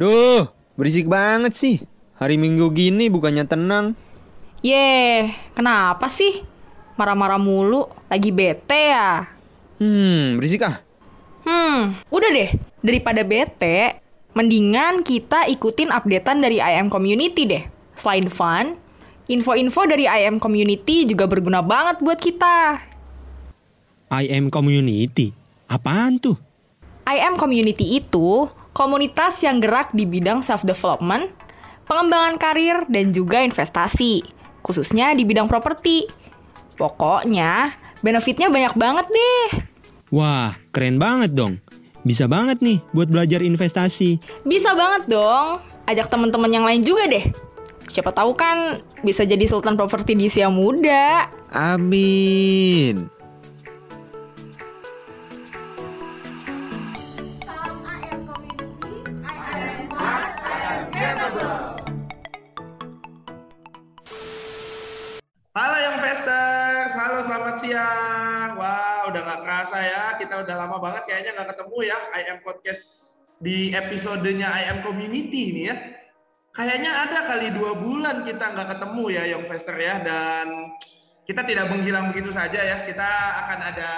Duh, berisik banget sih. Hari Minggu gini bukannya tenang. Yeh, kenapa sih? Marah-marah mulu, lagi bete ya? Hmm, berisik ah. Hmm, udah deh. Daripada bete, mendingan kita ikutin updatean dari IM Community deh. Selain fun, info-info dari IM Community juga berguna banget buat kita. IM Community? Apaan tuh? IM Community itu komunitas yang gerak di bidang self-development, pengembangan karir, dan juga investasi, khususnya di bidang properti. Pokoknya, benefitnya banyak banget deh. Wah, keren banget dong. Bisa banget nih buat belajar investasi. Bisa banget dong. Ajak teman-teman yang lain juga deh. Siapa tahu kan bisa jadi sultan properti di usia muda. Amin. Investors, halo selamat siang. Wah, udah nggak kerasa ya, kita udah lama banget kayaknya nggak ketemu ya IM Podcast di episodenya IM Community ini ya. Kayaknya ada kali dua bulan kita nggak ketemu ya Young Investor ya, dan kita tidak menghilang begitu saja ya. Kita akan ada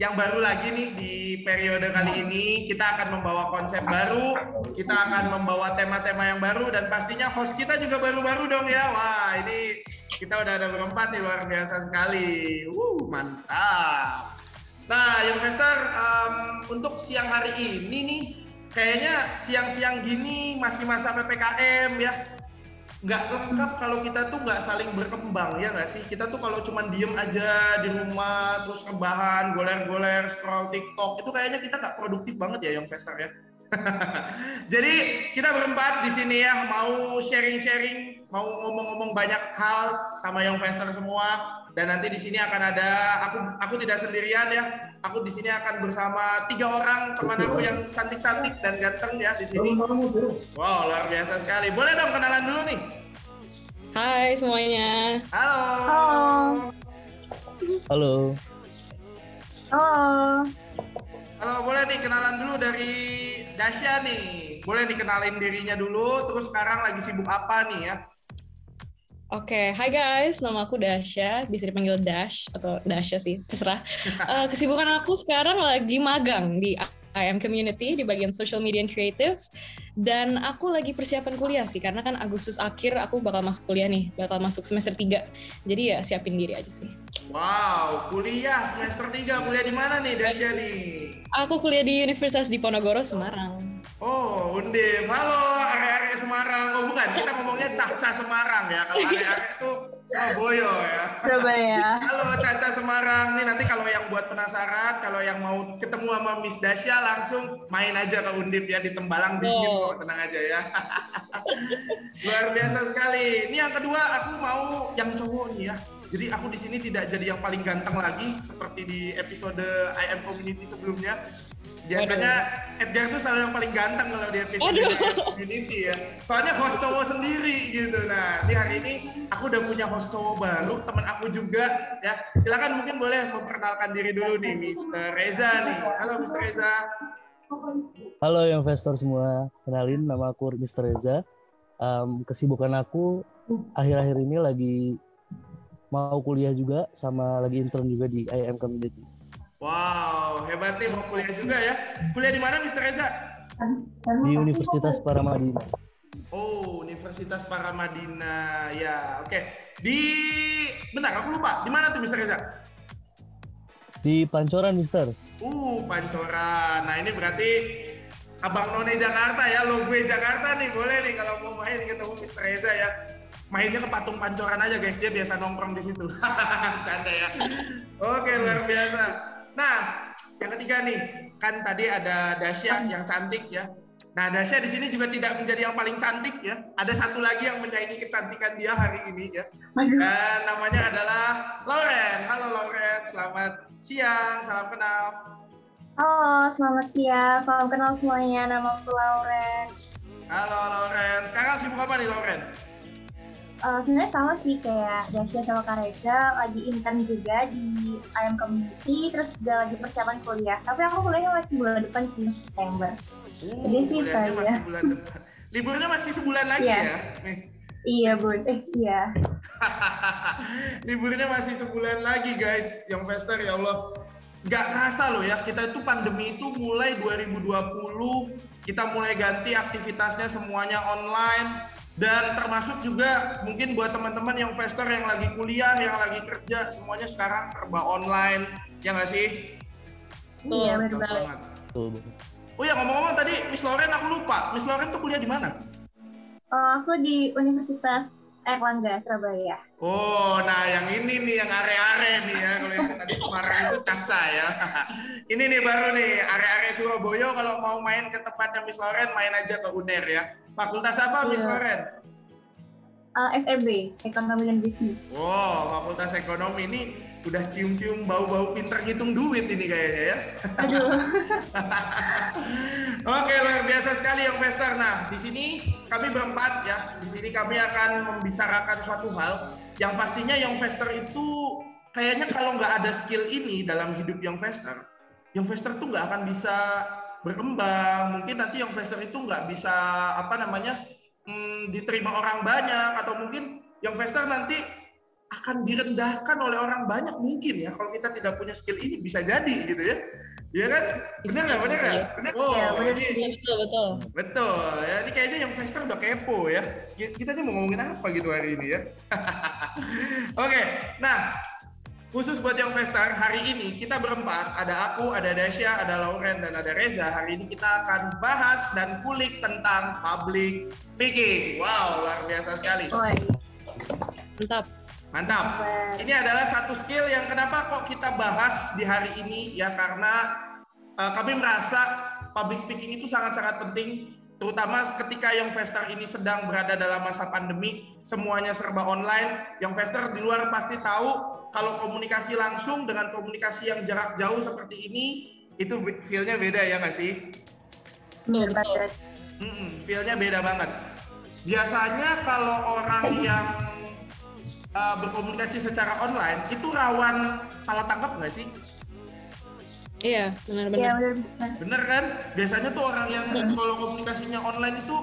yang baru lagi nih di periode kali ini kita akan membawa konsep baru, kita akan membawa tema-tema yang baru dan pastinya host kita juga baru-baru dong ya. Wah, ini kita udah ada berempat nih luar biasa sekali. Wuh, mantap. Nah, investor um, untuk siang hari ini nih kayaknya siang-siang gini masih masa PPKM ya nggak lengkap kalau kita tuh nggak saling berkembang ya nggak sih? Kita tuh kalau cuman diem aja di rumah terus rebahan goler-goler scroll TikTok itu kayaknya kita nggak produktif banget ya yang investor ya? Jadi kita berempat di sini ya mau sharing-sharing mau ngomong-ngomong banyak hal sama yang investor semua dan nanti di sini akan ada aku aku tidak sendirian ya aku di sini akan bersama tiga orang teman aku yang cantik-cantik dan ganteng ya di sini. Wow luar biasa sekali. Boleh dong kenalan dulu nih? Hai semuanya. halo. Halo. Halo. halo boleh nih kenalan dulu dari Dasya nih. Boleh dikenalin dirinya dulu terus sekarang lagi sibuk apa nih ya Oke, hai guys, nama aku Dasha, bisa dipanggil Dash atau Dasha sih, terserah. Eh, kesibukan aku sekarang lagi magang di IM Community di bagian social media and creative dan aku lagi persiapan kuliah sih karena kan Agustus akhir aku bakal masuk kuliah nih, bakal masuk semester 3. Jadi ya siapin diri aja sih. wow kuliah semester 3 kuliah di mana nih Dasya nih Aku kuliah di Universitas Diponegoro Semarang. Oh, Undip. Halo, area-area Semarang. Oh, bukan. Kita ngomongnya Caca Semarang ya. Kalau area-area itu Surabaya ya. Surabaya. Halo, Caca Semarang. Nih nanti kalau yang buat penasaran, kalau yang mau ketemu sama Miss Dasya, langsung main aja ke Undip ya. Di Tembalang dingin Oh. kok, tenang aja ya. Luar biasa sekali. Ini yang kedua, aku mau yang cowok nih ya. Jadi aku di sini tidak jadi yang paling ganteng lagi seperti di episode IM Community sebelumnya. Biasanya Edgar tuh selalu yang paling ganteng kalau di episode Aduh. Community ya. Soalnya host cowok sendiri gitu. Nah, di hari ini aku udah punya host cowok baru, teman aku juga ya. Silakan mungkin boleh memperkenalkan diri dulu nih, Mr. Reza nih. Halo Mr. Reza. Halo investor semua. Kenalin nama aku Mr. Reza. Em, kesibukan aku akhir-akhir ini lagi mau kuliah juga sama lagi intern juga di IM Community. Wow, hebat nih mau kuliah juga ya. Kuliah di mana Mr. Reza? Di Universitas Paramadina. Oh, Universitas Paramadina. Ya, oke. Di bentar, aku lupa. Di mana tuh Mr. Reza? Di Pancoran, Mister. Uh, Pancoran. Nah, ini berarti Abang None Jakarta ya, lo gue Jakarta nih. Boleh nih kalau mau main ketemu Mr. Reza ya. Mainnya ke patung Pancoran aja guys, dia biasa nongkrong di situ. Canda ya. Oke, luar biasa. Nah, yang ketiga nih, kan tadi ada Dasya yang cantik ya. Nah, Dasya di sini juga tidak menjadi yang paling cantik ya. Ada satu lagi yang menyaingi kecantikan dia hari ini ya. Dan namanya adalah Lauren. Halo Lauren, selamat siang, salam kenal. Halo, selamat siang. Salam kenal semuanya. Nama aku Lauren. Halo Lauren, sekarang sibuk apa nih Lauren? Eh, sebenarnya sama sih kayak Dasya sama Kak Reza lagi intern juga di IM Community terus juga lagi persiapan kuliah tapi aku kuliahnya masih bulan depan sih September Uh, Jadi sih kayak- masih bulan depan. Liburnya masih sebulan lagi Iya. ya? Nih. iya bun eh iya Liburnya masih sebulan lagi guys, yang Fester ya Allah. Nggak kerasa loh ya, kita itu pandemi itu mulai 2020, kita mulai ganti aktivitasnya semuanya online, dan termasuk juga mungkin buat teman-teman yang Fester yang lagi kuliah, yang lagi kerja, semuanya sekarang serba online, ya nggak sih? Betul. iya Betul benar banget. Betul. Oh ya ngomong-ngomong tadi Miss Loren aku lupa, Miss Loren tuh kuliah di mana? Eh, aku di Universitas Erlangga Surabaya Oh, nah yang ini nih, yang are-are nih ya. Kalau yang tadi kemarin itu Caca ya. ini nih baru nih, are-are Surabaya kalau mau main ke tempatnya Miss Loren, main aja ke UNER ya. Fakultas apa Miss Iya. Loren? Eh, FEB Ekonomi dan Bisnis Wow, Fakultas Ekonomi ini udah cium-cium bau-bau pinter ngitung duit ini kayaknya ya. aduh Oke, luar biasa sekali yang Fester. Nah, di sini kami berempat ya. Di sini kami akan membicarakan suatu hal yang pastinya yang Fester itu kayaknya kalau nggak ada skill ini dalam hidup yang Fester, yang Fester tuh nggak akan bisa berkembang. Mungkin nanti yang Fester itu nggak bisa apa namanya hmm, diterima orang banyak atau mungkin yang Fester nanti akan direndahkan oleh orang banyak mungkin ya kalau kita tidak punya skill ini bisa jadi gitu ya Iya kan? Bener nggak? Bener nggak? Bener. Oh, Iya, bener ini Iya, betul betul. betul. Ya, ini kayaknya yang Fester udah kepo ya. Kita nih mau ngomongin apa gitu hari ini ya. Oke, nah khusus buat yang Fester hari ini kita berempat ada aku, ada Dasya, ada Lauren dan ada Reza. Hari ini kita akan bahas dan kulik tentang public speaking. Wow, luar biasa sekali. Mantap. Mantap. Ini adalah satu skill yang kenapa kok kita bahas di hari ini ya karena uh, kami merasa public speaking itu sangat-sangat penting terutama ketika yang Fester ini sedang berada dalam masa pandemi semuanya serba online yang Fester di luar pasti tahu kalau komunikasi langsung dengan komunikasi yang jarak jauh seperti ini itu feel-nya beda ya nggak sih? bener Betul, betul. banget. Mm-mm, feel-nya beda banget. Biasanya kalau orang yang uh, berkomunikasi secara online itu rawan salah tangkap nggak sih? Iya, Iya benar-benar. Bener kan? Biasanya tuh orang yang kalau komunikasinya online itu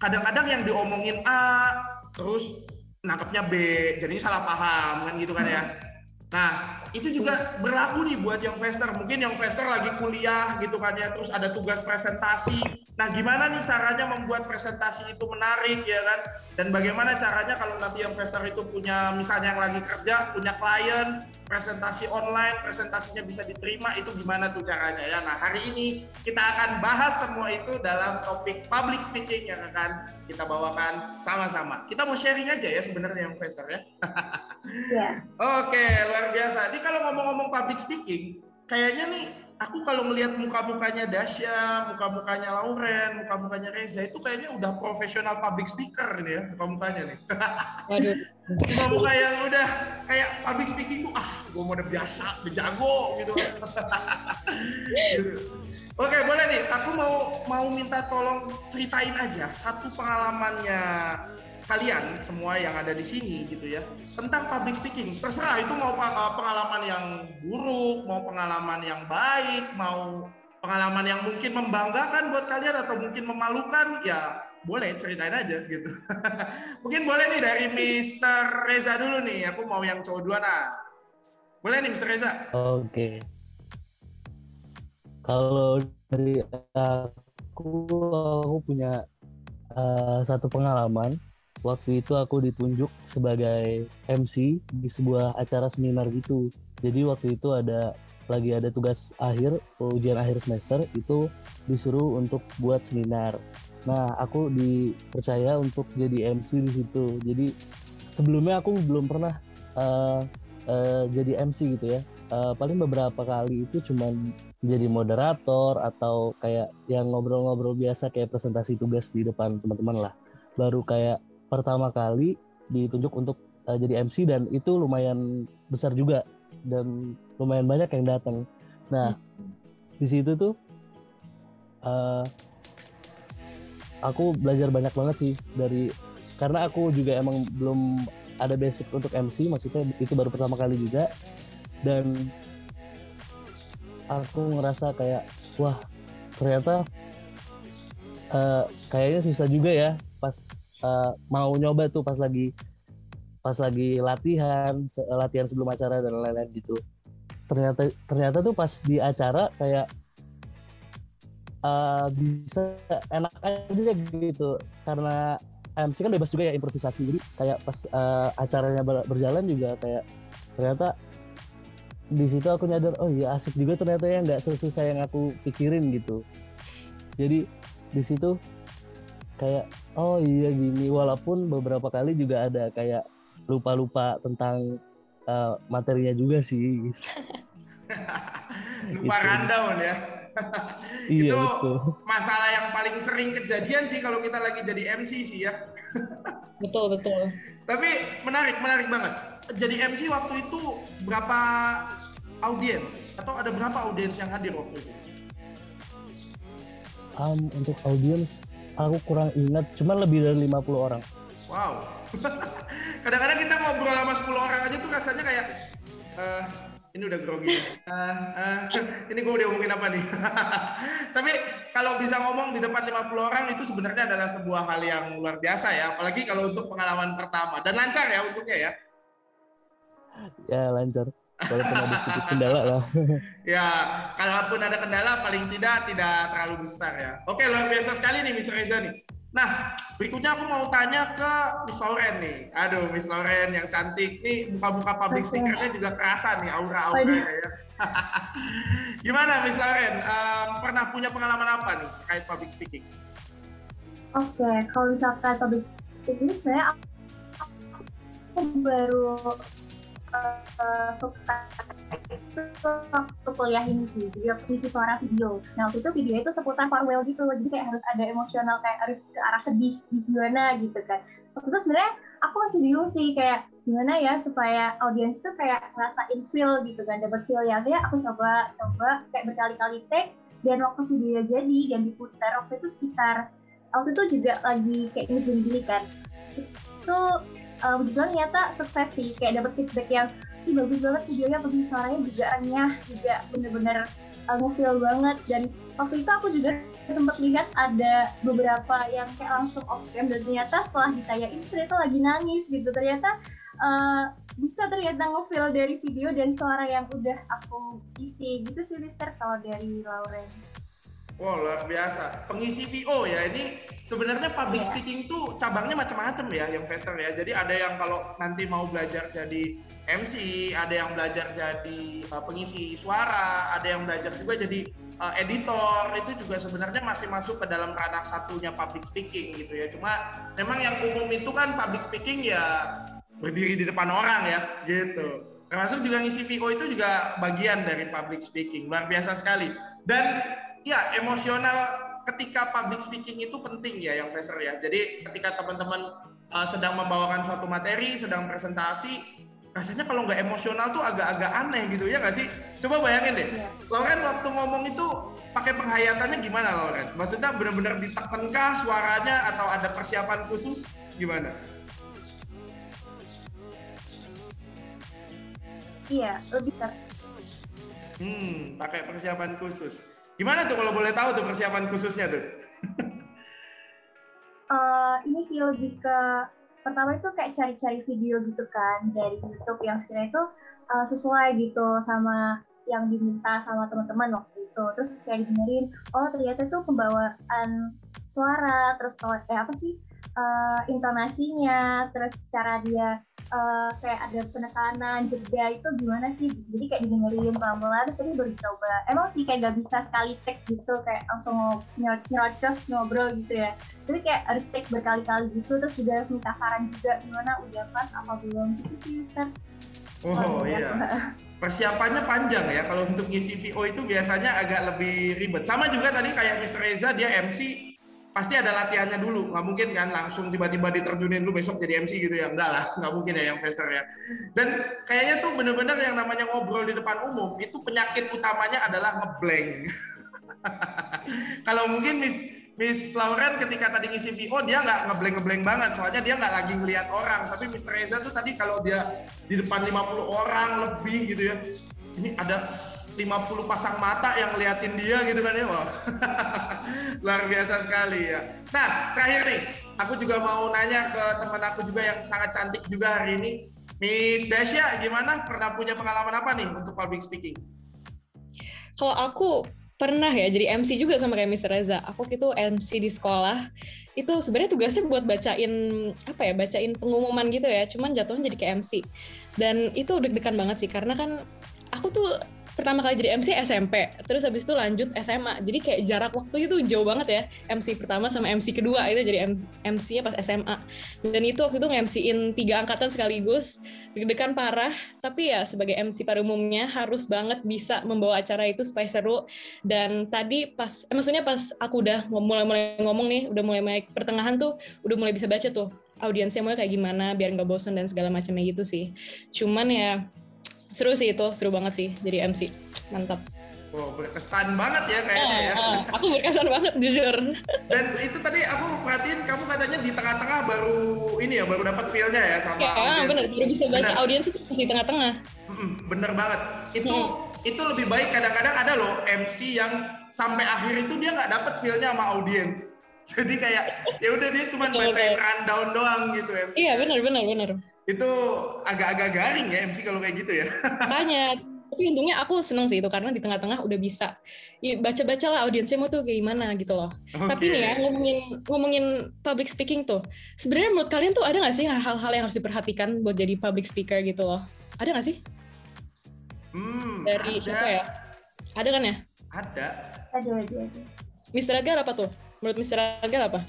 kadang-kadang yang diomongin A terus nangkepnya B, jadinya salah paham kan gitu kan ya. Nah, itu juga berlaku nih buat yang Fester. Mungkin yang Fester lagi kuliah gitu kan ya, terus ada tugas presentasi. Nah, gimana nih caranya membuat presentasi itu menarik ya kan? Dan bagaimana caranya kalau nanti yang Fester itu punya misalnya yang lagi kerja, punya klien, presentasi online, presentasinya bisa diterima, itu gimana tuh caranya ya? Nah, hari ini kita akan bahas semua itu dalam topik public speaking yang akan kita bawakan sama-sama. Kita mau sharing aja ya sebenarnya yang Fester ya. Iya. Oke, luar biasa. Ini kalau ngomong-ngomong public speaking, kayaknya nih aku kalau melihat muka-mukanya Dasya, muka-mukanya Lauren, muka-mukanya Reza itu kayaknya udah profesional public speaker nih ya, muka-mukanya nih. Waduh. Muka-muka yang udah kayak public speaking tuh ah, gue mau udah biasa, udah jago gitu. Gitu. Oke, boleh nih. Aku mau mau minta tolong ceritain aja satu pengalamannya kalian semua yang ada di sini gitu ya tentang public speaking. Terserah itu mau uh, pengalaman yang buruk, mau pengalaman yang baik, mau pengalaman yang mungkin membanggakan buat kalian atau mungkin memalukan, ya boleh ceritain aja gitu. mungkin boleh nih dari Mr. Reza dulu nih. Aku mau yang cowok duluan ah. Boleh nih Mr. Reza. Oke. Kalau dari aku, aku punya uh, satu pengalaman. Waktu itu aku ditunjuk sebagai MC di sebuah acara seminar gitu. Jadi waktu itu ada lagi ada tugas akhir ujian akhir semester itu disuruh untuk buat seminar. Nah aku dipercaya untuk jadi MC di situ. Jadi sebelumnya aku belum pernah uh, uh, jadi MC gitu ya. Uh, paling beberapa kali itu cuman jadi moderator atau kayak yang ngobrol-ngobrol biasa kayak presentasi tugas di depan teman-teman lah. Baru kayak pertama kali ditunjuk untuk uh, jadi MC dan itu lumayan besar juga dan lumayan banyak yang datang. Nah, di situ tuh uh, aku belajar banyak banget sih dari karena aku juga emang belum ada basic untuk MC maksudnya itu baru pertama kali juga dan aku ngerasa kayak wah ternyata uh, kayaknya susah juga ya pas uh, mau nyoba tuh pas lagi pas lagi latihan latihan sebelum acara dan lain-lain gitu. Ternyata ternyata tuh pas di acara kayak uh, bisa enak aja gitu. Karena MC kan bebas juga ya improvisasi. Jadi kayak pas uh, acaranya berjalan juga kayak ternyata di situ aku nyadar oh iya asik juga ternyata ya nggak sesusah yang aku pikirin gitu. Jadi di situ kayak oh iya gini. Walaupun beberapa kali juga ada kayak lupa-lupa tentang uh, materinya juga sih. Lupa gitu. rundown ya. Iya, itu betul. masalah yang paling sering kejadian sih kalau kita lagi jadi MC sih ya. Betul betul. Tapi menarik menarik banget. Jadi MC waktu itu berapa audiens? Atau ada berapa audiens yang hadir waktu itu? Um, untuk audiens aku kurang ingat, cuma lebih dari 50 orang. Wow. Kadang-kadang kita ngobrol sama 10 orang aja tuh rasanya kayak uh, ini udah grogi. Uh, uh, ini gue udah ngomongin apa nih? Tapi kalau bisa ngomong di depan 50 orang itu sebenarnya adalah sebuah hal yang luar biasa ya, apalagi kalau untuk pengalaman pertama dan lancar ya untuknya ya. Ya lancar walaupun ada sedikit kendala lah. ya, kalaupun ada kendala paling tidak tidak terlalu besar ya. Oke, luar biasa sekali nih Mr. Reza nih. Nah, berikutnya aku mau tanya ke Miss Lauren nih. Aduh, Miss Lauren yang cantik nih, muka-muka public speakernya juga kerasa nih aura-aura ya. Gimana Miss Lauren? Um, pernah punya pengalaman apa nih terkait public speaking? Oke, okay, kalau misalkan public speaking sebenarnya aku baru uh, suka waktu kuliah ini sih jadi aku isi suara video. Nah waktu itu video itu seputar farewell gitu jadi kayak harus ada emosional kayak harus ke arah sedih gimana gitu kan. Waktu itu sebenarnya aku masih bingung sih kayak gimana ya supaya audiens itu kayak ngerasain feel gitu kan dapat feel ya. Akhirnya aku coba coba kayak berkali-kali take dan waktu video jadi dan diputar waktu itu sekitar waktu itu juga lagi kayak ngezoom gini kan. Itu uh, kebetulan ternyata sukses sih kayak dapat feedback yang Ih, bagus banget videonya bagus suaranya juga renyah juga bener-bener uh, ngefeel banget. Dan waktu itu aku juga sempat lihat ada beberapa yang kayak langsung off cam dan ternyata setelah ditayain ternyata lagi nangis gitu. Ternyata uh, bisa ternyata ngefeel dari video dan suara yang udah aku isi. Gitu sih Mister kalau dari Lauren. Wow, luar biasa. Pengisi VO ya, ini sebenarnya public yeah. speaking tuh cabangnya macam-macam ya, yang Fester ya. Jadi ada yang kalau nanti mau belajar jadi MC, ada yang belajar jadi uh, pengisi suara, ada yang belajar juga jadi uh, editor. Itu juga sebenarnya masih masuk ke dalam ranah satunya public speaking gitu ya. Cuma memang yang umum itu kan public speaking ya berdiri di depan orang ya, gitu. Termasuk juga ngisi VO itu juga bagian dari public speaking. Luar biasa sekali. Dan ya emosional ketika public speaking itu penting ya yang Fraser ya. Jadi ketika teman-teman uh, sedang membawakan suatu materi, sedang presentasi, rasanya kalau nggak emosional tuh agak-agak aneh gitu ya nggak sih? Coba bayangin deh, ya. Lauren waktu ngomong itu pakai penghayatannya gimana Lauren? Maksudnya benar-benar ditekankah suaranya atau ada persiapan khusus gimana? Iya, lebih ter. Hmm, pakai persiapan khusus. Gimana tuh kalau boleh tahu tuh persiapan khususnya tuh? uh, ini sih lebih ke pertama itu kayak cari-cari video gitu kan dari YouTube yang sekiranya itu uh, sesuai gitu sama yang diminta sama teman-teman waktu itu. Terus kayak dengerin, oh ternyata itu pembawaan suara, terus oh, eh apa sih uh, intonasinya, terus cara dia uh, kayak ada penekanan jeda itu gimana sih jadi kayak didengerin pelan-pelan terus tadi baru coba emang sih kayak gak bisa sekali take gitu kayak langsung nyerocos ngobrol gitu ya tapi kayak harus take berkali-kali gitu terus juga harus minta saran juga gimana udah pas apa belum gitu sih Mister Oh, iya. Persiapannya panjang ya. Kalau untuk ngisi VO itu biasanya agak lebih ribet. Sama juga tadi kayak Mr. Reza dia MC pasti ada latihannya dulu. Nggak mungkin kan langsung tiba-tiba diterjunin lu besok jadi MC gitu ya. Enggak lah. Nggak mungkin ya yang Fraser ya. Dan kayaknya tuh bener-bener yang namanya ngobrol di depan umum itu penyakit utamanya adalah ngeblank. Kalau mungkin mis Miss Lauren ketika tadi ngisi VO dia nggak ngebleng-ngebleng banget. Soalnya dia nggak lagi ngelihat orang. Tapi Mr. Reza tuh tadi kalau dia di depan 50 orang lebih gitu ya ini ada 50 pasang mata yang ngeliatin dia gitu kan ya wah luar biasa sekali ya nah terakhir nih aku juga mau nanya ke teman aku juga yang sangat cantik juga hari ini Miss Dasya gimana pernah punya pengalaman apa nih untuk public speaking Kalau aku pernah ya jadi MC juga sama kayak Mr. Reza. Aku itu MC di sekolah. Itu sebenarnya tugasnya buat bacain apa ya, bacain pengumuman gitu ya. Cuman jatuhnya jadi kayak MC. Dan itu deg-degan banget sih karena kan aku tuh pertama kali jadi MC SMP, terus habis itu lanjut SMA. Jadi kayak jarak waktu itu jauh banget ya. MC pertama sama MC kedua itu jadi MC-nya pas SMA. Dan itu waktu itu nge-MC-in tiga angkatan sekaligus, deg-degan parah. Tapi ya sebagai MC pada umumnya harus banget bisa membawa acara itu supaya seru. Dan tadi pas, eh, maksudnya pas aku udah mulai-mulai ngomong nih, udah mulai pertengahan tuh, udah mulai bisa baca tuh audiensnya mulai kayak gimana biar nggak bosan dan segala macamnya gitu sih. Cuman ya seru sih itu seru banget sih jadi MC mantap Wow, berkesan banget ya kayaknya ya. Ah, ah, aku berkesan banget jujur Dan itu tadi aku perhatiin kamu katanya di tengah-tengah baru ini ya baru dapat feel-nya ya sama ya audiens. bener baru bisa baca audiens itu di tengah-tengah bener banget. Itu Hmm. itu lebih baik kadang-kadang ada loh MC yang sampai akhir itu dia nggak dapet feel-nya sama audiens. Jadi kayak ya udah dia cuma bacain rundown doang gitu MC. iya bener bener bener Itu agak-agak garing ya MC kalau kayak gitu ya. makanya tapi untungnya aku seneng sih itu karena di tengah-tengah udah bisa ya, baca-baca lah audiensnya mau tuh kayak gimana gitu loh tapi Oke. nih ya ngomongin ngomongin public speaking tuh sebenarnya menurut kalian tuh ada nggak sih hal-hal yang harus diperhatikan buat jadi public speaker gitu loh ada nggak sih Hmm, dari ada, siapa ya ada kan ya Ada. Ada, ada, ada. Mr. Edgar apa tuh menurut Mr. Edgar apa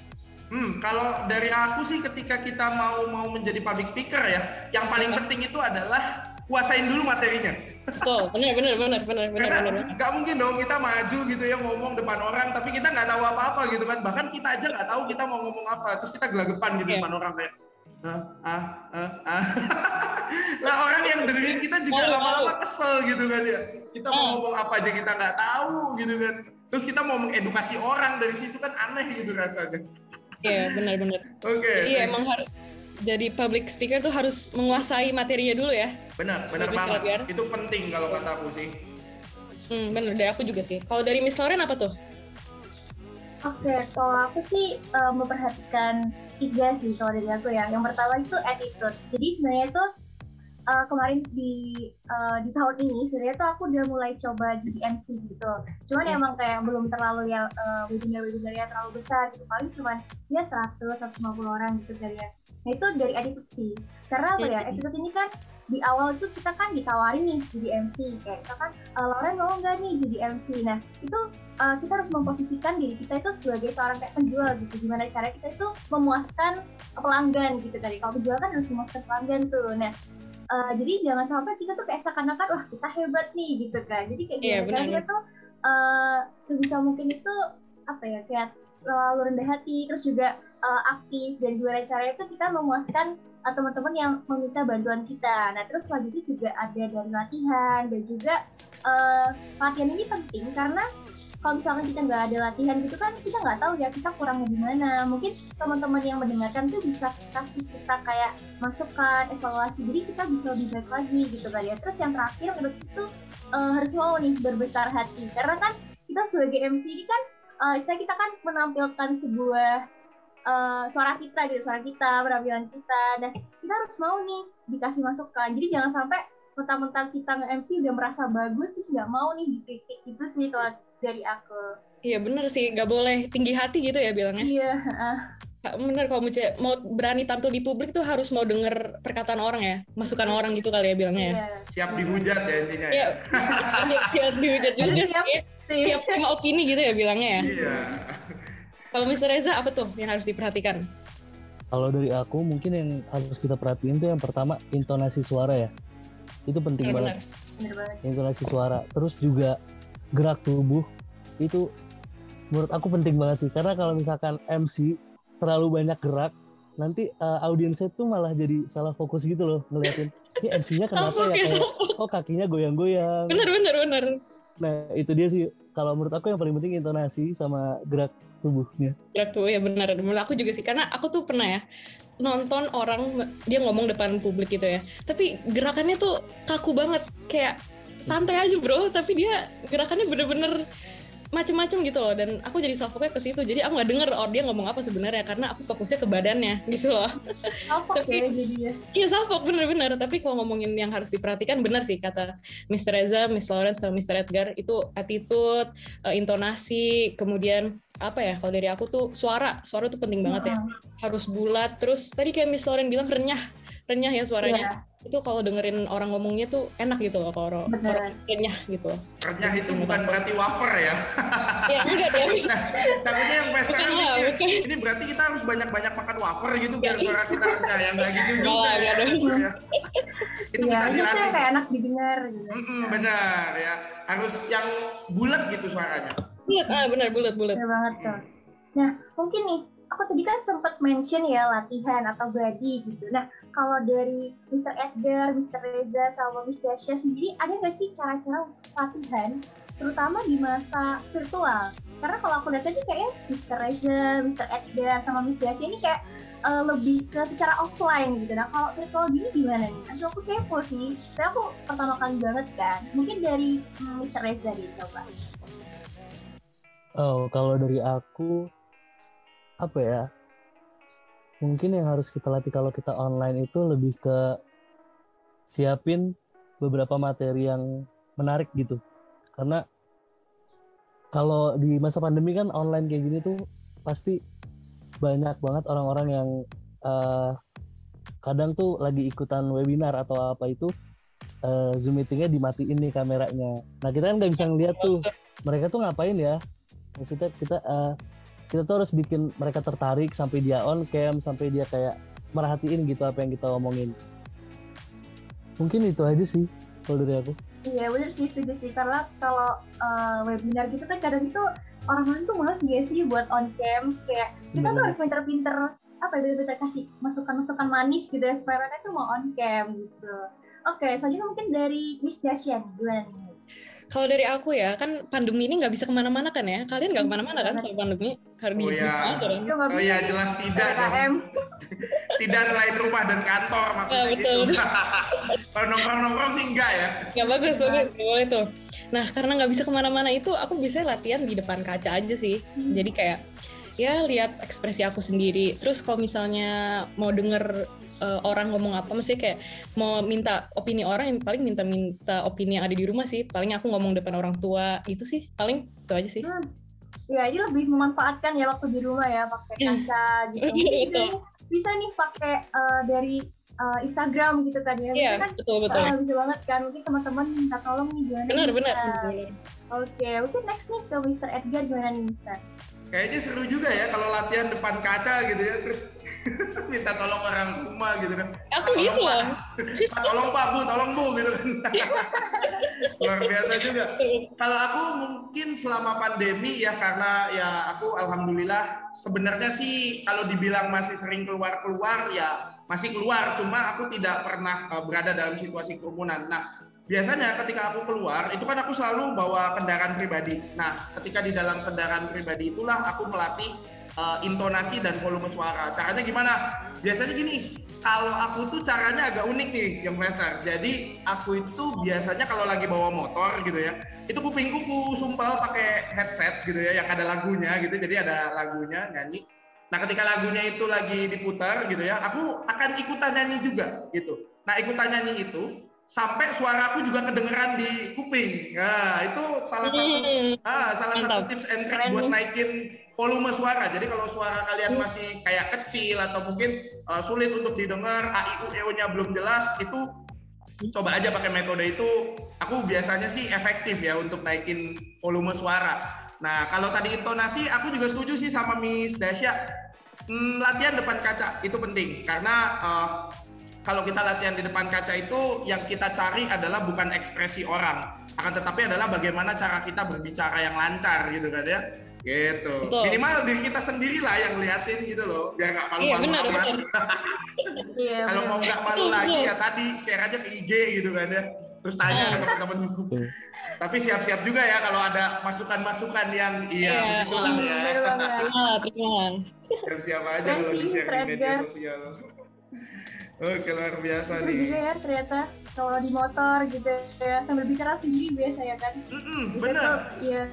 Hmm, kalau dari aku sih ketika kita mau mau menjadi public speaker ya, yang paling penting itu adalah kuasain dulu materinya. Betul, benar benar benar benar benar Karena nggak mungkin dong kita maju gitu ya ngomong depan orang, tapi kita nggak tahu apa-apa gitu kan. Bahkan kita aja nggak tahu kita mau ngomong apa, terus kita gelagapan gitu Iya. depan orang kayak ah ah ah ah. nah orang yang dengerin kita juga lama-lama kesel gitu kan ya. Kita mau ngomong apa aja kita nggak tahu gitu kan. Terus kita mau mengedukasi orang dari situ kan aneh gitu rasanya. Iya benar benar. Oke. Iya emang harus jadi public speaker tuh harus menguasai materinya dulu ya. Benar, benar banget. seragam. Itu penting kalau kata aku sih. Hmm, bener dari aku juga sih. Kalau dari Miss Lauren apa tuh? Oke, kalau aku sih eh, memperhatikan tiga sih kalau dari aku ya. Yang pertama itu attitude. Jadi sebenarnya itu eh, kemarin di eh, di tahun ini sebenarnya tuh aku udah mulai coba jadi MC gitu. Cuman Hmm. emang kayak belum terlalu ya eh, webinar-webinar yang terlalu besar gitu. Paling cuman ya 100 150 orang gitu kali ya. Nah itu dari attitude sih. Karena apa ya? Hmm. Attitude ini kan di awal tuh kita kan ditawarin nih jadi MC kayak kita kan "Eh, Lauren mau nggak nih jadi MC nah itu uh, kita harus memposisikan diri kita itu sebagai seorang kayak penjual gitu gimana cara kita itu memuaskan pelanggan gitu tadi kalau penjual kan harus memuaskan pelanggan tuh nah uh, jadi jangan sampai kita tuh kayak seakan-akan wah kita hebat nih gitu kan jadi kayak gimana cara benar. kita tuh uh, sebisa mungkin itu apa ya kayak selalu rendah hati terus juga uh, aktif dan gimana caranya itu kita memuaskan uh, teman-teman yang meminta bantuan kita nah terus selanjutnya juga ada dari latihan dan juga uh, latihan ini penting karena kalau misalkan kita nggak ada latihan gitu kan kita nggak tahu ya kita kurangnya di mana mungkin teman-teman yang mendengarkan tuh bisa kasih kita kayak masukan evaluasi. Jadi kita bisa lebih baik lagi gitu kan ya. Terus yang terakhir menurut itu eh, harus mau nih berbesar hati. Karena kan kita sebagai MC ini kan eh, istilah kita kan menampilkan sebuah eh, suara kita gitu suara kita penampilan kita. Dan kita harus mau nih dikasih masukan. Jadi jangan sampai mentang-mentang kita nge-MC udah merasa bagus terus nggak mau nih dikritik gitu sih kalau dari aku Iya bener sih, nggak boleh tinggi hati gitu ya bilangnya. iya heeh. Kak, Bener kalau mau, berani tampil di publik tuh harus mau denger perkataan orang ya, masukan orang gitu kali ya bilangnya ya. iya Siap dihujat ya intinya. Iya, siap dihujat juga Siap. sih. Sih. Siap terima opini gitu ya bilangnya ya. Iya. Kalau Mr. Reza apa tuh yang harus diperhatikan? Kalau dari aku mungkin yang harus kita perhatiin tuh yang pertama intonasi suara ya. Itu penting Iya banget. benar. bener banget Intonasi suara. Terus juga gerak tubuh itu menurut aku penting banget sih. Karena kalau misalkan MC terlalu banyak gerak nanti uh, audiensnya tuh malah jadi salah fokus gitu loh ngeliatin ini MC-nya kenapa ya? ya, kayak oh kakinya goyang-goyang. Bener bener bener. Nah, itu dia sih. Kalau menurut aku yang paling penting intonasi sama gerak tubuhnya. gerak tuh ya benar benar aku juga sih karena aku tuh pernah ya nonton orang dia ngomong depan publik gitu ya. Tapi gerakannya tuh kaku banget. Kayak santai aja bro. Tapi dia gerakannya bener-bener macem-macem gitu loh. Dan aku jadi self-focus ke situ. Jadi aku nggak denger oh dia ngomong apa sebenarnya karena aku fokusnya ke badannya gitu loh. Tapi- ya jadinya? Iya salfok bener-bener. Tapi kalau ngomongin yang harus diperhatikan bener sih kata Mr. Reza, Miss Lawrence, sama Mr. Edgar itu attitude, eh, intonasi, kemudian apa ya kalau dari aku tuh suara, suara tuh penting banget ya. Harus bulat. Terus tadi kayak Miss Lawrence bilang renyah, renyah ya suaranya itu kalau dengerin orang ngomongnya tuh enak gitu loh kalau orang renyah gitu. Renyah itu bukan berarti wafer ya. Ya enggak deh. Nah, takutnya yang pesta Bukan mikir, bukan. ini berarti kita harus banyak-banyak makan wafer gitu biar suara kita renyah. Yang nggak gitu juga lah, ya. Ya. Itu Iya, bisa dilatih. kayak enak didengar gitu. Mm-mm, benar ya. Harus yang bulat gitu suaranya. Bulat, ah benar bulat-bulat. Bener banget tuh. Nah, mungkin nih, aku tadi kan sempat mention ya latihan atau body gitu. Nah, kalau dari Mr. Edgar, Mr. Reza, sama Miss Dasha sendiri, ada nggak sih cara-cara latihan, terutama di masa virtual? Karena kalau aku lihat tadi kayaknya Mr. Reza, Mr. Edgar, sama Miss Dasha ini kayak eh, lebih ke secara offline gitu. Nah, kalau virtual gini gimana nih? Aduh, aku kepo sih. Saya aku pertama kali banget kan. Mungkin dari hmm, Mr. Reza deh coba. Oh, kalau dari aku apa ya? Mungkin yang harus kita latih kalau kita online itu lebih ke siapin beberapa materi yang menarik gitu. Karena kalau di masa pandemi kan online kayak gini tuh pasti banyak banget orang-orang yang eh, kadang tuh lagi ikutan webinar atau apa itu eh, Zoom meetingnya dimatiin nih kameranya. Nah kita kan nggak bisa ngeliat tuh mereka tuh ngapain ya maksudnya kita eh, kita tuh harus bikin mereka tertarik sampai dia on cam sampai dia kayak merhatiin gitu apa yang kita omongin mungkin itu aja sih kalau dari aku Iya bener sih setuju sih karena kalau uh, webinar gitu kan kadang itu orang-orang tuh males gak sih buat on cam kayak kita tuh Bener. harus pinter-pinter apa ya pinter kasih masukan-masukan manis gitu ya supaya mereka tuh mau on cam gitu. Oke, selanjutnya mungkin dari Miss Dashian gimana nih? Kalau dari aku ya, kan pandemi ini nggak bisa ke mana-mana kan ya? Kalian nggak ke mana-mana kan soal pandemi? Harus Oh nggak Oh iya nih, jelas tidak. PPKM. Tidak selain rumah dan kantor maksudnya Ah, betul. gitu. Kalau nongkrong-nongkrong sih enggak ya. Nggak bagus, bagus, boleh tuh. Nah, karena nggak bisa ke mana-mana itu, aku bisa latihan di depan kaca aja sih. Jadi kayak, ya lihat ekspresi aku sendiri. Terus kalau misalnya mau denger eh, orang ngomong apa, mesti kayak mau minta opini orang, yang paling minta-minta opini yang ada di rumah sih. Paling aku ngomong depan orang tua, itu sih. Paling itu aja sih. Hmm. Ya ini lebih memanfaatkan ya waktu di rumah ya pakai Iya. kaca gitu. Mungkin bisa, bisa nih pakai uh, dari uh, Instagram gitu kan ya. Iya, Bisa kan betul, betul. uh, bisa banget kan. Mungkin teman-teman minta tolong nih gimana. Benar, benar. Mister? Oke, mungkin next nih ke Mr. Edgar gimana nih Mister? Kayaknya seru juga ya kalau latihan depan kaca gitu ya terus minta tolong orang rumah gitu kan. Aku Tolong, gitu loh. Pak, tolong Pak Bu, tolong Bu gitu kan. Luar biasa juga. Kalau aku mungkin selama pandemi ya karena ya aku alhamdulillah sebenarnya sih kalau dibilang masih sering keluar-keluar ya masih keluar cuma aku tidak pernah uh, berada dalam situasi kerumunan. Nah, biasanya ketika aku keluar itu kan aku selalu bawa kendaraan pribadi. Nah, ketika di dalam kendaraan pribadi itulah aku melatih uh, intonasi dan volume suara. Caranya gimana? Biasanya gini, kalau aku tuh caranya agak unik nih, yang Lester. Jadi aku itu biasanya kalau lagi bawa motor gitu ya, itu kupingku ku sumpel pakai headset gitu ya, yang ada lagunya gitu. Jadi ada lagunya nyanyi. Nah, ketika lagunya itu lagi diputar gitu ya, aku akan ikutan nyanyi juga gitu. Nah, ikutan nyanyi itu sampai suaraku juga kedengeran di kuping. Nah, itu salah satu Hmm. ah, salah satu Mantap. tips and trick buat naikin volume suara. Jadi kalau suara kalian masih kayak kecil atau mungkin uh, sulit untuk didengar, a i u e o-nya belum jelas, itu coba aja pakai metode itu. Aku biasanya sih efektif ya untuk naikin volume suara. Nah, kalau tadi intonasi, aku juga setuju sih sama Miss Dasya. Hmm, latihan depan kaca itu penting karena uh, kalau kita latihan di depan kaca itu yang kita cari adalah bukan ekspresi orang, akan tetapi adalah bagaimana cara kita berbicara yang lancar gitu kan ya. Gitu. Betul. Minimal diri kita sendiri lah yang liatin gitu loh, biar nggak Iya, malu-malu benar, amat. Iya. Kalau mau nggak malu lagi betul. ya tadi share aja ke IG gitu kan ya. terus tanya ke teman-temanmu. Tapi siap-siap juga ya kalau ada masukan-masukan yang iya Iya. begitulah ya. Bener banget. Terima, terima. Siap-siap aja kalau sih, di-share di media sosial. Oke, luar biasa Seru juga nih. ya ternyata kalau di motor gitu ya sambil bicara sendiri biasa ya kan. Mm-mm, Bisa bener. tuh, Iya.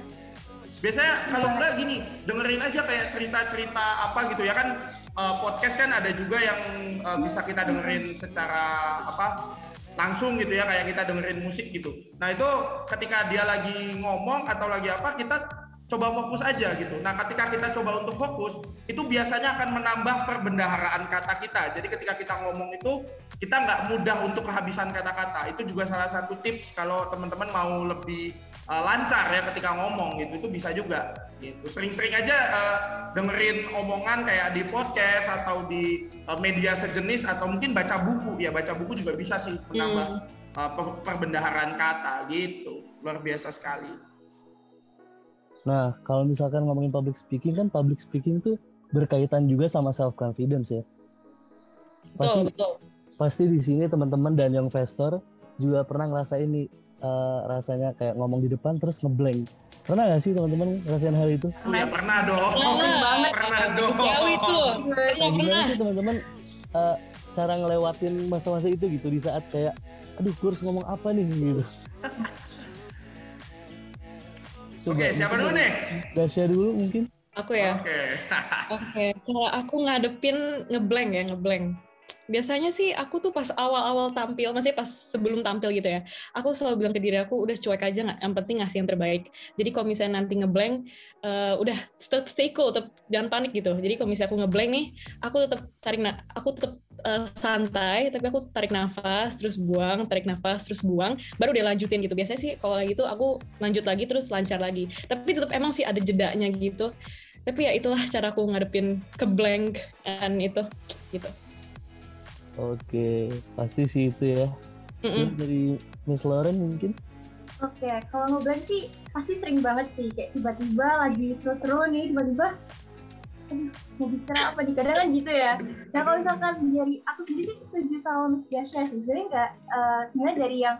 Biasanya kalau enggak gini, dengerin aja kayak cerita-cerita apa gitu ya kan eh, podcast kan ada juga yang eh, bisa kita dengerin secara apa langsung gitu ya kayak kita dengerin musik gitu. Nah itu ketika dia lagi ngomong atau lagi apa kita coba fokus aja gitu. Nah ketika kita coba untuk fokus itu biasanya akan menambah perbendaharaan kata kita. Jadi ketika kita ngomong itu kita nggak mudah untuk kehabisan kata-kata. Itu juga salah satu tips kalau teman-teman mau lebih uh, lancar ya ketika ngomong gitu itu bisa juga gitu sering-sering aja uh, dengerin omongan kayak di podcast atau di uh, media sejenis atau mungkin baca buku ya baca buku juga bisa sih menambah uh, per- perbendaharaan kata gitu luar biasa sekali Nah, kalau misalkan ngomongin public speaking kan public speaking tuh berkaitan juga sama self confidence ya. Pasti Betul, betul. pasti di sini teman-teman dan yang investor juga pernah ngerasain nih eh, rasanya kayak ngomong di depan terus ngeblank. Pernah nggak sih teman-teman ngerasain hal itu? ya pernah dong Pernah. pernah dong Jauh itu. Pernah, Nah, gimana pernah. sih teman-teman eh, cara ngelewatin masa-masa itu gitu di saat kayak aduh gue harus ngomong apa nih gitu. oke siapa dulu nih Dasya dulu mungkin. Aku ya. oke Oke, cara aku ngadepin ngeblank ya, ngeblank. Biasanya sih aku tuh pas awal-awal tampil, maksudnya pas sebelum tampil gitu ya, aku selalu bilang ke diri aku udah cuek aja nggak, yang penting ngasih yang terbaik. Jadi kalau misalnya nanti ngeblank, eh, udah tetap stay cool, tetap jangan panik gitu. Jadi kalau misalnya aku ngeblank nih, aku tetap tarik, aku tetap eh, santai, tapi aku tarik nafas, terus buang, tarik nafas, terus buang, baru dia lanjutin gitu. Biasanya sih kalau gitu aku lanjut lagi terus lancar lagi. Tapi tetap emang sih ada jedanya gitu tapi ya itulah cara aku ngadepin ke blank and itu gitu Oke, pasti sih itu ya. Mm-mm. Terus dari Miss Lauren mungkin. Oke, kalau ngeblank sih pasti sering banget sih kayak tiba-tiba lagi seru-seru nih tiba-tiba aduh mau bicara apa nih kadang kan gitu ya nah kalau misalkan dari aku sendiri sih setuju sama Miss Yasha sih sebenarnya nggak eh, sebenarnya dari yang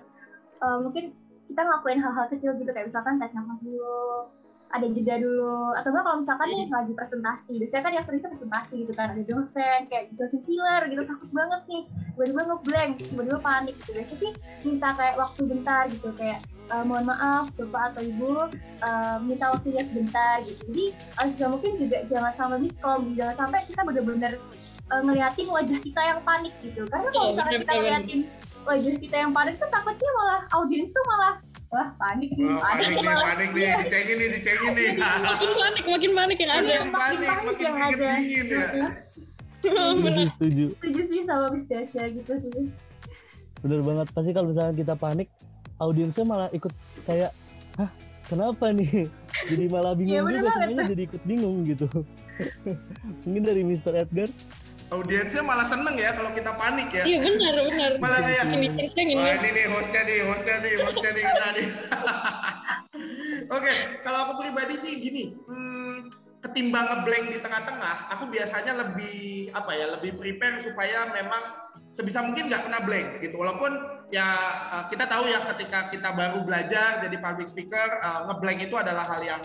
eh, mungkin kita ngelakuin hal-hal kecil gitu kayak misalkan tarik nafas dulu ada jeda dulu. Atau enggak kalau misalkan nih lagi presentasi biasanya kan yang sering itu presentasi gitu kan. Ada dosen kayak dosen killer gitu takut banget nih. Tiba-tiba ngeblank tiba-tiba panik gitu. Biasanya sih minta kayak waktu bentar gitu kayak eh, mohon maaf bapak atau ibu eh, minta waktunya sebentar gitu. Jadi juga mungkin juga jangan sampai miskom. Jangan sampai kita benar-benar eh, ngeliatin wajah kita yang panik gitu. Karena kalau Betul, misalnya kita ngeliatin wajah kita yang panik tuh takutnya malah audiens tuh malah wah panik nih Wah, panik nih panik nih dicengin nih dicengin nih makin panik makin panik yang ada Iya. makin panik panik makin yang ada. dingin ya sih, setuju. setuju sih sama Miss gitu sih Bener banget. Pasti kalau misalnya kita panik, audiensnya malah ikut kayak, hah kenapa nih? Jadi malah Iya, bingung bener juga banget. semuanya jadi ikut bingung gitu. Mungkin dari Mr. Edgar. Audiensnya malah seneng ya kalau kita panik ya. Iya benar benar. Malah kayak ini Wah ini nih hostnya nih, hostnya nih, hostnya nih kita nih. Oke, kalau aku pribadi sih gini, hmm, ketimbang ngeblank di tengah-tengah, aku biasanya lebih apa ya, lebih prepare supaya memang sebisa mungkin nggak kena blank gitu. Walaupun ya eh, kita tahu ya ketika kita baru belajar jadi public speaker, eh, ngeblank itu adalah hal yang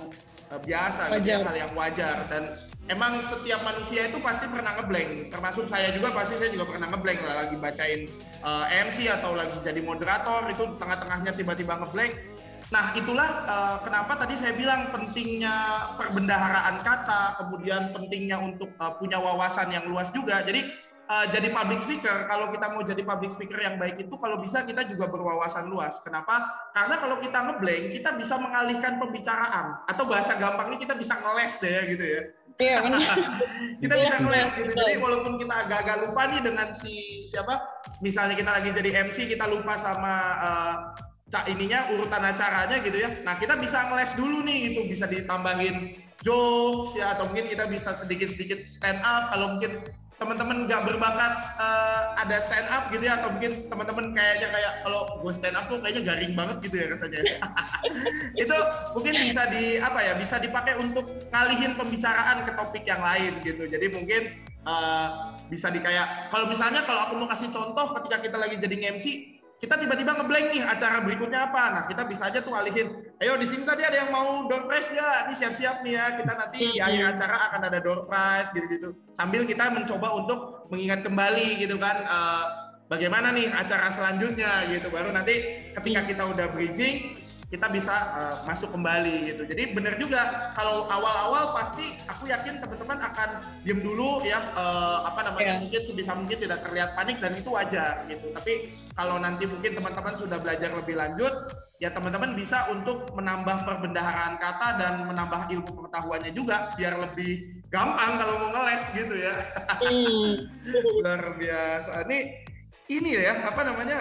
eh, biasa, gitu ya, hal yang wajar. Dan emang setiap manusia itu pasti pernah ngeblank. Termasuk saya juga pasti saya juga pernah ngeblank lah lagi bacain eh, MC atau lagi jadi moderator itu tengah-tengahnya tiba-tiba ngeblank. Nah, itulah eh, kenapa tadi saya bilang pentingnya perbendaharaan kata, kemudian pentingnya untuk eh, punya wawasan yang luas juga. Jadi eh, jadi public speaker, kalau kita mau jadi public speaker yang baik itu kalau bisa kita juga berwawasan luas. Kenapa? Karena kalau kita ngeblank, kita bisa mengalihkan pembicaraan atau bahasa gampangnya kita bisa ngeles deh gitu ya iya benar kita bisa ngeles gitu. Jadi walaupun kita agak-agak lupa nih dengan si siapa, misalnya kita lagi jadi MC kita lupa sama cak ininya urutan acaranya gitu ya. Nah kita bisa ngeles dulu nih gitu, bisa ditambahin jokes ya atau mungkin kita bisa sedikit-sedikit stand up kalau mungkin teman-teman nggak berbakat eh, ada stand up gitu ya atau mungkin teman-teman kayaknya kayak kalau gue stand up tuh kayaknya garing banget gitu ya rasanya itu mungkin bisa di apa ya bisa dipakai untuk ngalihin pembicaraan ke topik yang lain gitu. Jadi mungkin eh, bisa di kayak kalau misalnya kalau aku mau kasih contoh ketika kita lagi jadi MC kita tiba-tiba ngeblank nih acara berikutnya apa. Nah, kita bisa aja tuh alihin. Ayo di sini tadi ada yang mau door prize nggak? Ini siap-siap nih ya. Kita nanti di akhir acara akan ada door prize gitu-gitu. Sambil kita mencoba untuk mengingat kembali gitu kan eh, bagaimana nih acara selanjutnya gitu. Baru nanti ketika kita udah bridging kita bisa uh, masuk kembali gitu. Jadi benar juga kalau awal-awal pasti aku yakin teman-teman akan diem dulu ya uh, apa namanya Yeah. mungkin sebisa mungkin tidak terlihat panik dan itu wajar gitu. Tapi kalau nanti mungkin teman-teman sudah belajar lebih lanjut ya teman-teman bisa untuk menambah perbendaharaan kata dan menambah ilmu pengetahuannya juga biar lebih gampang kalau mau ngeles gitu ya. Hmm. Luar biasa. Ini ini ya apa namanya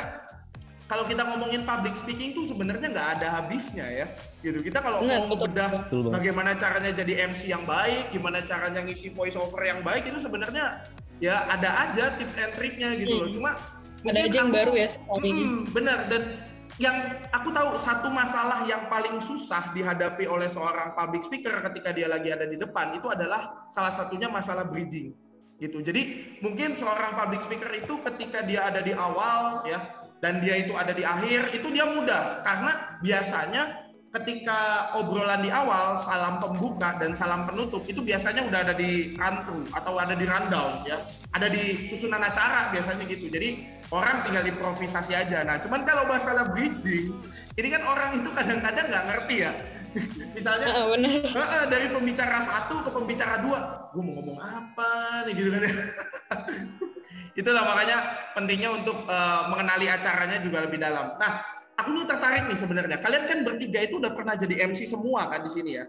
kalau kita ngomongin public speaking tuh sebenarnya nggak ada habisnya ya. Gitu. Kita kalau Benar, mau bedah bagaimana caranya jadi MC yang baik gimana caranya ngisi voice over yang baik itu sebenarnya ya ada aja tips and triknya gitu loh. Hmm. cuma Ada aja yang aku- baru ya sekali. Mm, benar. Dan yang aku tahu satu masalah yang paling susah dihadapi oleh seorang public speaker ketika dia lagi ada di depan itu adalah salah satunya masalah bridging. Gitu. Jadi mungkin seorang public speaker itu ketika dia ada di awal ya dan dia itu ada di akhir itu dia mudah. Karena biasanya ketika obrolan di awal salam pembuka dan salam penutup itu biasanya udah ada di run through atau ada di rundown ya. Ada di susunan acara biasanya gitu. Jadi orang tinggal improvisasi aja. Nah cuman kalau masalah bridging ini kan orang itu kadang-kadang nggak ngerti ya misalnya Ah, benar. Heeh, dari pembicara satu ke pembicara dua, gue mau ngomong apa nih gitu kan ya. Itulah makanya pentingnya untuk eh, mengenali acaranya juga lebih dalam. Nah, aku nih tertarik nih sebenarnya. Kalian kan bertiga itu udah pernah jadi MC semua kan di sini ya?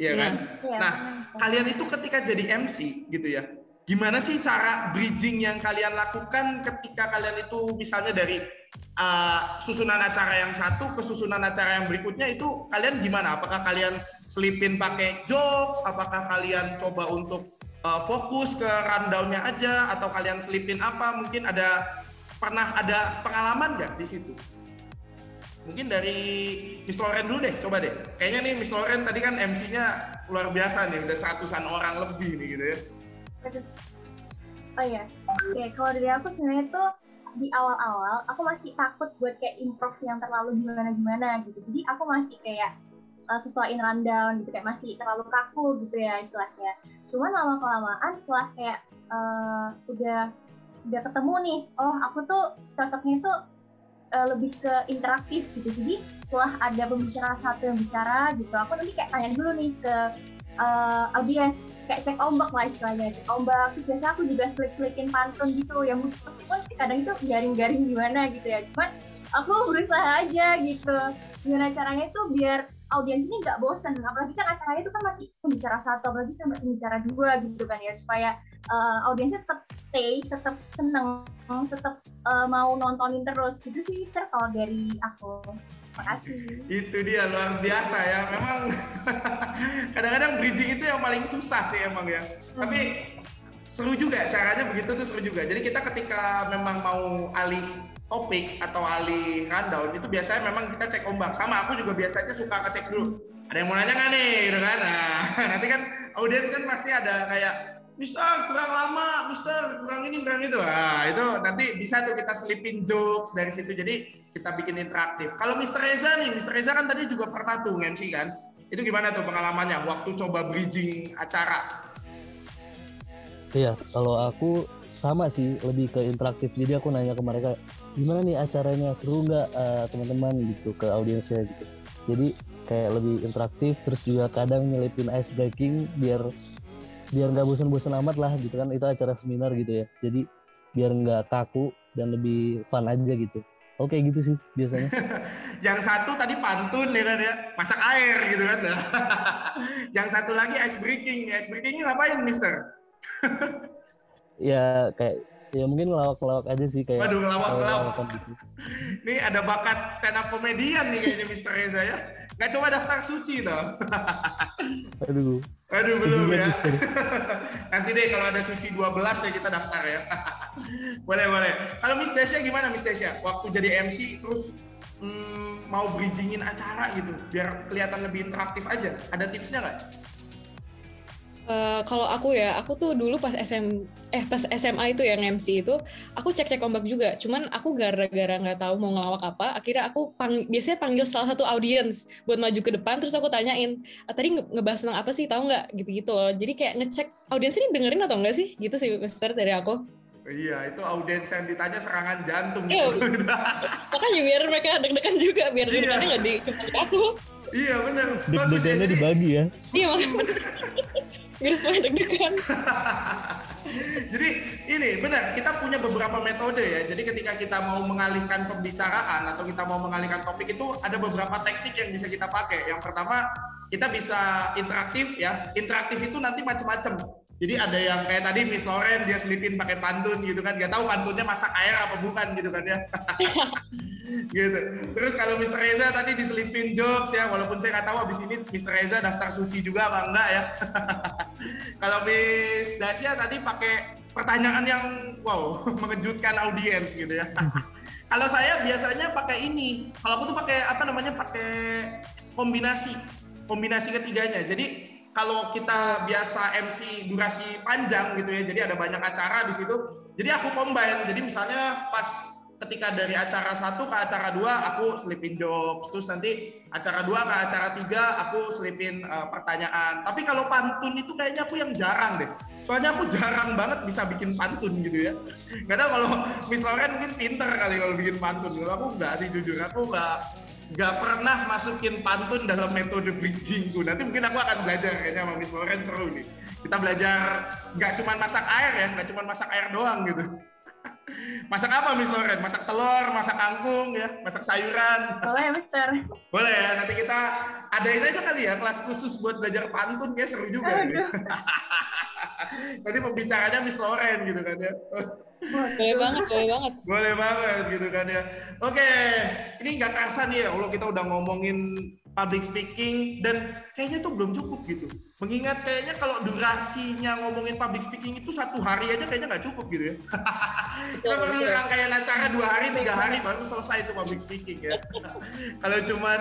Iya kan? Iya, Nah, benar. kalian itu ketika jadi MC gitu ya, gimana sih cara bridging yang kalian lakukan ketika kalian itu misalnya dari uh, susunan acara yang satu ke susunan acara yang berikutnya itu kalian gimana? Apakah kalian selipin pakai jokes? Apakah kalian coba untuk uh, fokus ke rundownnya aja? Atau kalian selipin apa? Mungkin ada pernah ada pengalaman nggak di situ? Mungkin dari Miss Loren dulu deh, coba deh. Kayaknya nih Miss Loren tadi kan MC-nya luar biasa nih, udah seratusan orang lebih nih gitu ya. Oh iya, Oke, kalau dari aku sebenarnya tuh di awal-awal aku masih takut buat kayak improv yang terlalu gimana-gimana gitu. Jadi aku masih kayak uh, sesuaiin rundown gitu, kayak masih terlalu kaku gitu ya istilahnya. Cuman lama-kelamaan setelah kayak uh, udah udah ketemu nih, oh aku tuh cocoknya tuh uh, lebih ke interaktif gitu. Jadi setelah ada pembicara satu yang bicara gitu, aku nanti kayak tanya dulu nih ke uh, audiens. Kayak cek ombak lah istilahnya cek ombak. Terus biasa aku juga selik-selikin pantun gitu. Ya meskipun kadang itu garing-garing gimana gitu ya. Cuman aku berusaha aja gitu. Gimana caranya itu biar audiens ini nggak bosen apalagi kan acaranya itu kan masih pembicara satu apalagi sampai pembicara dua gitu kan ya supaya uh, audiensnya tetap stay tetap seneng tetap uh, mau nontonin terus gitu sih Mister kalau dari aku makasih Itu dia luar biasa ya. Memang kadang-kadang bridging itu yang paling susah sih emang ya. Tapi seru juga caranya begitu tuh seru juga. Jadi kita ketika memang mau alih topik atau alih rundown itu biasanya memang kita cek ombak. Sama aku juga biasanya suka ngecek dulu. Ada yang mau nanya nggak nih, gitu kan? Nah, nanti kan audiens kan pasti ada kayak Mister kurang lama, Mister kurang ini kurang itu. Nah, itu nanti bisa tuh kita selipin jokes dari situ. Jadi kita bikin interaktif. Kalau Mister Reza nih, Mister Reza kan tadi juga pernah tuh MC kan? Itu gimana tuh pengalamannya waktu coba bridging acara? Iya, kalau aku sama sih lebih ke interaktif. Jadi aku nanya ke mereka, gimana nih acaranya seru nggak eh, teman-teman gitu ke audiensnya gitu. Jadi kayak lebih interaktif, terus juga kadang nyelipin ice breaking biar biar nggak bosan-bosan amat lah gitu kan. Itu acara seminar gitu ya. Jadi biar nggak kaku dan lebih fun aja gitu. Oke gitu sih biasanya. Yang satu tadi pantun ya kan ya, masak air gitu kan. Yang satu lagi ice breaking. Ice breakingnya ngapain, Mister? ya kayak ya mungkin ngelawak-ngelawak aja sih kayak Waduh, ngelawak-ngelawak. ngelawak gitu. Ini ada bakat stand up komedian nih kayaknya Mister Reza ya. Gak coba daftar suci toh. Aduh. Aduh belum ya. Nanti deh kalau ada suci 12 ya kita daftar ya. boleh boleh. Kalau Miss Desya gimana Miss Desya? Waktu jadi MC terus hmm, mau bridgingin acara gitu biar kelihatan lebih interaktif aja. Ada tipsnya nggak? Eh, kalau aku ya, aku tuh dulu pas SM eh pas SMA itu yang MC itu, aku cek-cek ombak juga. Cuman aku gara-gara nggak tahu mau ngelawak apa, akhirnya aku pang, biasanya panggil salah satu audiens buat maju ke depan, terus aku tanyain, ah, tadi nge- ngebahas tentang apa sih, tahu nggak? Gitu-gitu loh. Jadi kayak ngecek audiens ini dengerin atau enggak sih? Gitu sih, Mister dari aku. Iya, itu audiens yang ditanya serangan jantung. Iya. gitu. Makanya biar mereka deg-degan juga, biar Iya. deg-degannya nggak di cuma aku. Iya benar. Ya. Deg-degannya Jadi, dibagi ya. Iya makanya. biar semuanya deg-degan. jadi ini benar, kita punya beberapa metode ya. Jadi ketika kita mau mengalihkan pembicaraan atau kita mau mengalihkan topik itu ada beberapa teknik yang bisa kita pakai. Yang pertama, kita bisa interaktif ya. Interaktif itu nanti macam-macam. Jadi ada yang kayak tadi Miss Loren dia selipin pakai pantun gitu kan, nggak tahu pantunnya masak air apa bukan gitu kan ya. gitu. Terus kalau Mr. Reza tadi diselipin jokes ya, walaupun saya nggak tahu abis ini Mr. Reza daftar suci juga apa enggak ya. kalau Miss Dasya tadi pakai pertanyaan yang wow mengejutkan audiens gitu ya. kalau saya biasanya pakai ini, kalau aku tuh pakai apa namanya pakai kombinasi, kombinasi ketiganya. Jadi kalau kita biasa MC durasi panjang gitu ya, jadi ada banyak acara di situ. Jadi aku combine. Jadi misalnya pas ketika dari acara satu ke acara dua aku selipin jokes, terus nanti acara dua ke acara tiga aku selipin uh, pertanyaan. Tapi kalau pantun itu kayaknya aku yang jarang deh. Soalnya aku jarang banget bisa bikin pantun gitu ya. Tau kalau Miss Lauren mungkin pinter kali kalau bikin pantun. Kalau aku enggak sih jujur, aku enggak nggak pernah masukin pantun dalam metode bridgingku. Nanti mungkin aku akan belajar kayaknya sama Miss Lauren seru nih. Kita belajar nggak cuma masak air ya, nggak cuma masak air doang gitu. masak apa Miss Lauren? Masak telur, masak kangkung ya, masak sayuran. Boleh ya, Mister? Boleh ya, nanti kita adain aja kali ya kelas khusus buat belajar pantun kayak seru juga. Nih. Nanti pembicaranya Miss Lauren gitu kan ya. Boleh banget, boleh banget. Boleh banget gitu kan ya. Oke, ini nggak kerasa nih ya kalau kita udah ngomongin public speaking dan kayaknya tuh belum cukup gitu. Mengingat kayaknya kalau durasinya ngomongin public speaking itu satu hari aja kayaknya nggak cukup gitu ya. kita perlu rangkaian acara dua hari, tiga hari baru selesai itu public speaking ya. kalau cuman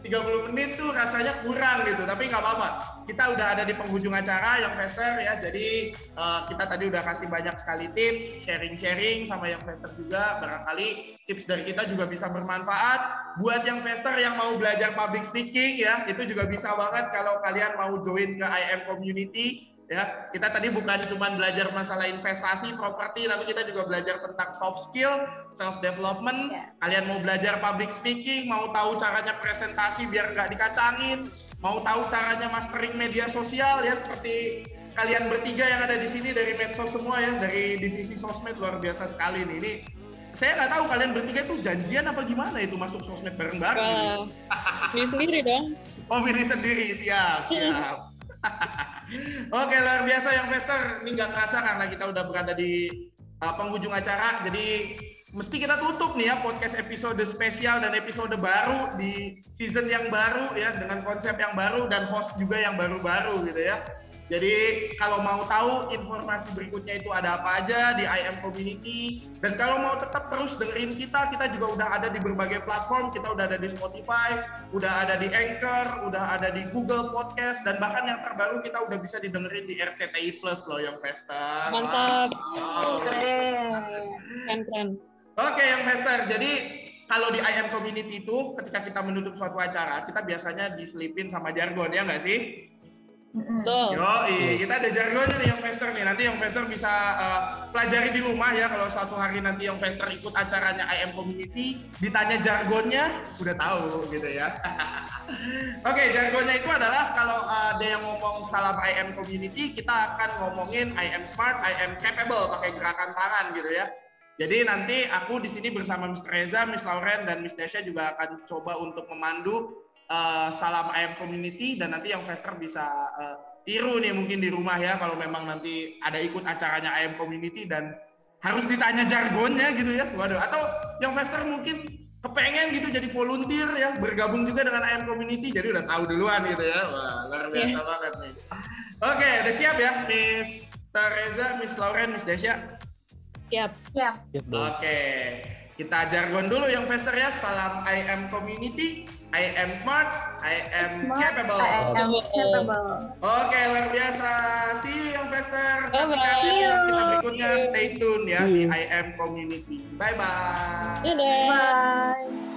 30 menit tuh rasanya kurang gitu, tapi nggak apa-apa. Kita udah ada di penghujung acara yang Fester ya, jadi uh, kita tadi udah kasih banyak sekali tips, sharing-sharing sama yang Fester juga. Barangkali tips dari kita juga bisa bermanfaat buat yang Fester yang mau belajar public speaking ya, itu juga bisa banget kalau kalian mau join ke IM Community ya. Kita tadi bukan cuma belajar masalah investasi properti tapi kita juga belajar tentang soft skill self development Ya. kalian mau belajar public speaking mau tahu caranya presentasi biar nggak dikacangin mau tahu caranya mastering media sosial ya seperti kalian bertiga yang ada di sini dari medsos semua ya dari divisi sosmed luar biasa sekali nih. Ini saya nggak tahu kalian bertiga itu janjian apa gimana itu masuk sosmed bareng-bareng. Wah, diri sendiri dong. Oh pilih sendiri, siap, siap. Oke, luar biasa yang Vester. Ini nggak kerasa karena kita udah berada di uh, penghujung acara. Jadi mesti kita tutup nih ya podcast episode spesial dan episode baru di season yang baru ya dengan konsep yang baru dan host juga yang baru-baru gitu ya. Jadi kalau mau tahu informasi berikutnya itu ada apa aja di IM Community dan kalau mau tetap terus dengerin kita, kita juga udah ada di berbagai platform. Kita udah ada di Spotify, udah ada di Anchor, udah ada di Google Podcast dan bahkan yang terbaru kita udah bisa didengerin di RCTI Plus loh yang Vesta. Mantap. Wow. Keren. Keren, keren. Oke yang Vester, jadi kalau di IM Community itu ketika kita menutup suatu acara, kita biasanya diselipin sama jargon ya nggak sih? Betul. Yo, kita ada jargonnya nih yang Fester nih. Nanti yang Fester bisa uh, pelajari di rumah ya. Kalau suatu hari nanti yang Fester ikut acaranya IM Community, ditanya jargonnya, udah tahu gitu ya. Oke, jargonnya itu adalah kalau ada yang ngomong salam IM Community, kita akan ngomongin I am smart, I am capable pakai gerakan tangan gitu ya. Jadi nanti aku di sini bersama Mr. Reza, Miss Lauren, dan Miss Dasha juga akan coba untuk memandu uh, salam IM Community dan nanti yang Fester bisa uh, tiru nih mungkin di rumah ya kalau memang nanti ada ikut acaranya IM Community dan harus ditanya jargonnya gitu ya. Waduh, atau yang Fester mungkin kepengen gitu jadi volunteer ya bergabung juga dengan IM Community jadi udah tahu duluan gitu ya. Wah, luar biasa banget nih. Oke, udah siap ya Miss Teresa, Miss Lauren, Miss Desya? Siap. Siap. Siap. Oke. Kita jargon dulu yang Fester ya. Salam I am community, I am smart, I am Smart, capable. I am capable. Oke, luar biasa. See you yang Fester. You. episode kita berikutnya. Stay tune ya di. I am community. Bye bye. Dadah.